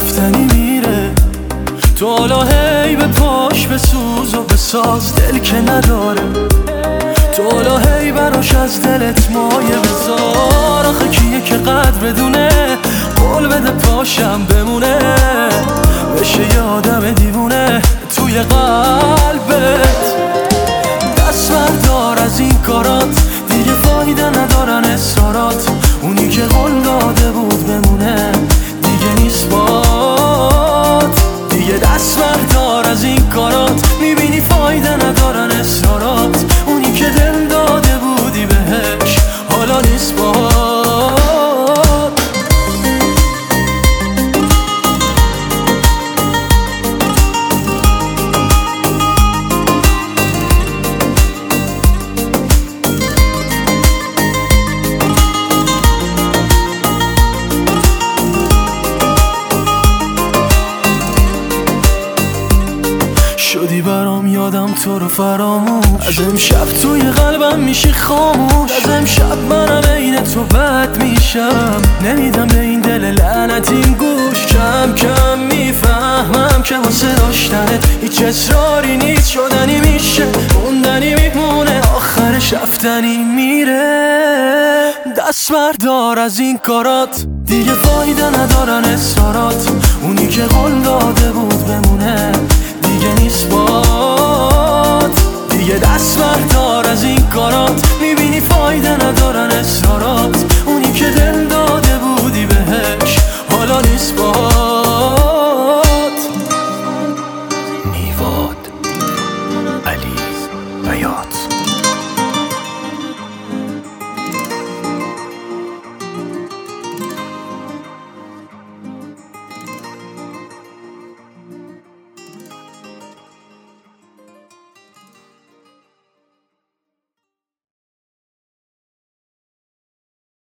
رفتنی میره. تو حالا هی به پاش به سوز و به ساز دل که نداره. تو حالا هی براش از دلت مایه بذار. آخه کیه که قدر بدونه؟ قول بده پاشم بمونه. بشه یادم دیوونه. توی قدر شدی برام یادم تو رو فراموش. از امشب توی قلبم میشی خاموش. از امشب منم عین تو بد میشم. نمیدم به این دل لعنت این گوش. کم کم می‌فهمم که واسه داشتنت هیچ اصراری نیست شدنی میشه. موندنی میمونه آخرش رفتنی میره. دست بردار از این کارات. دیگه فایده ندارن اصرارات اونی که all this for?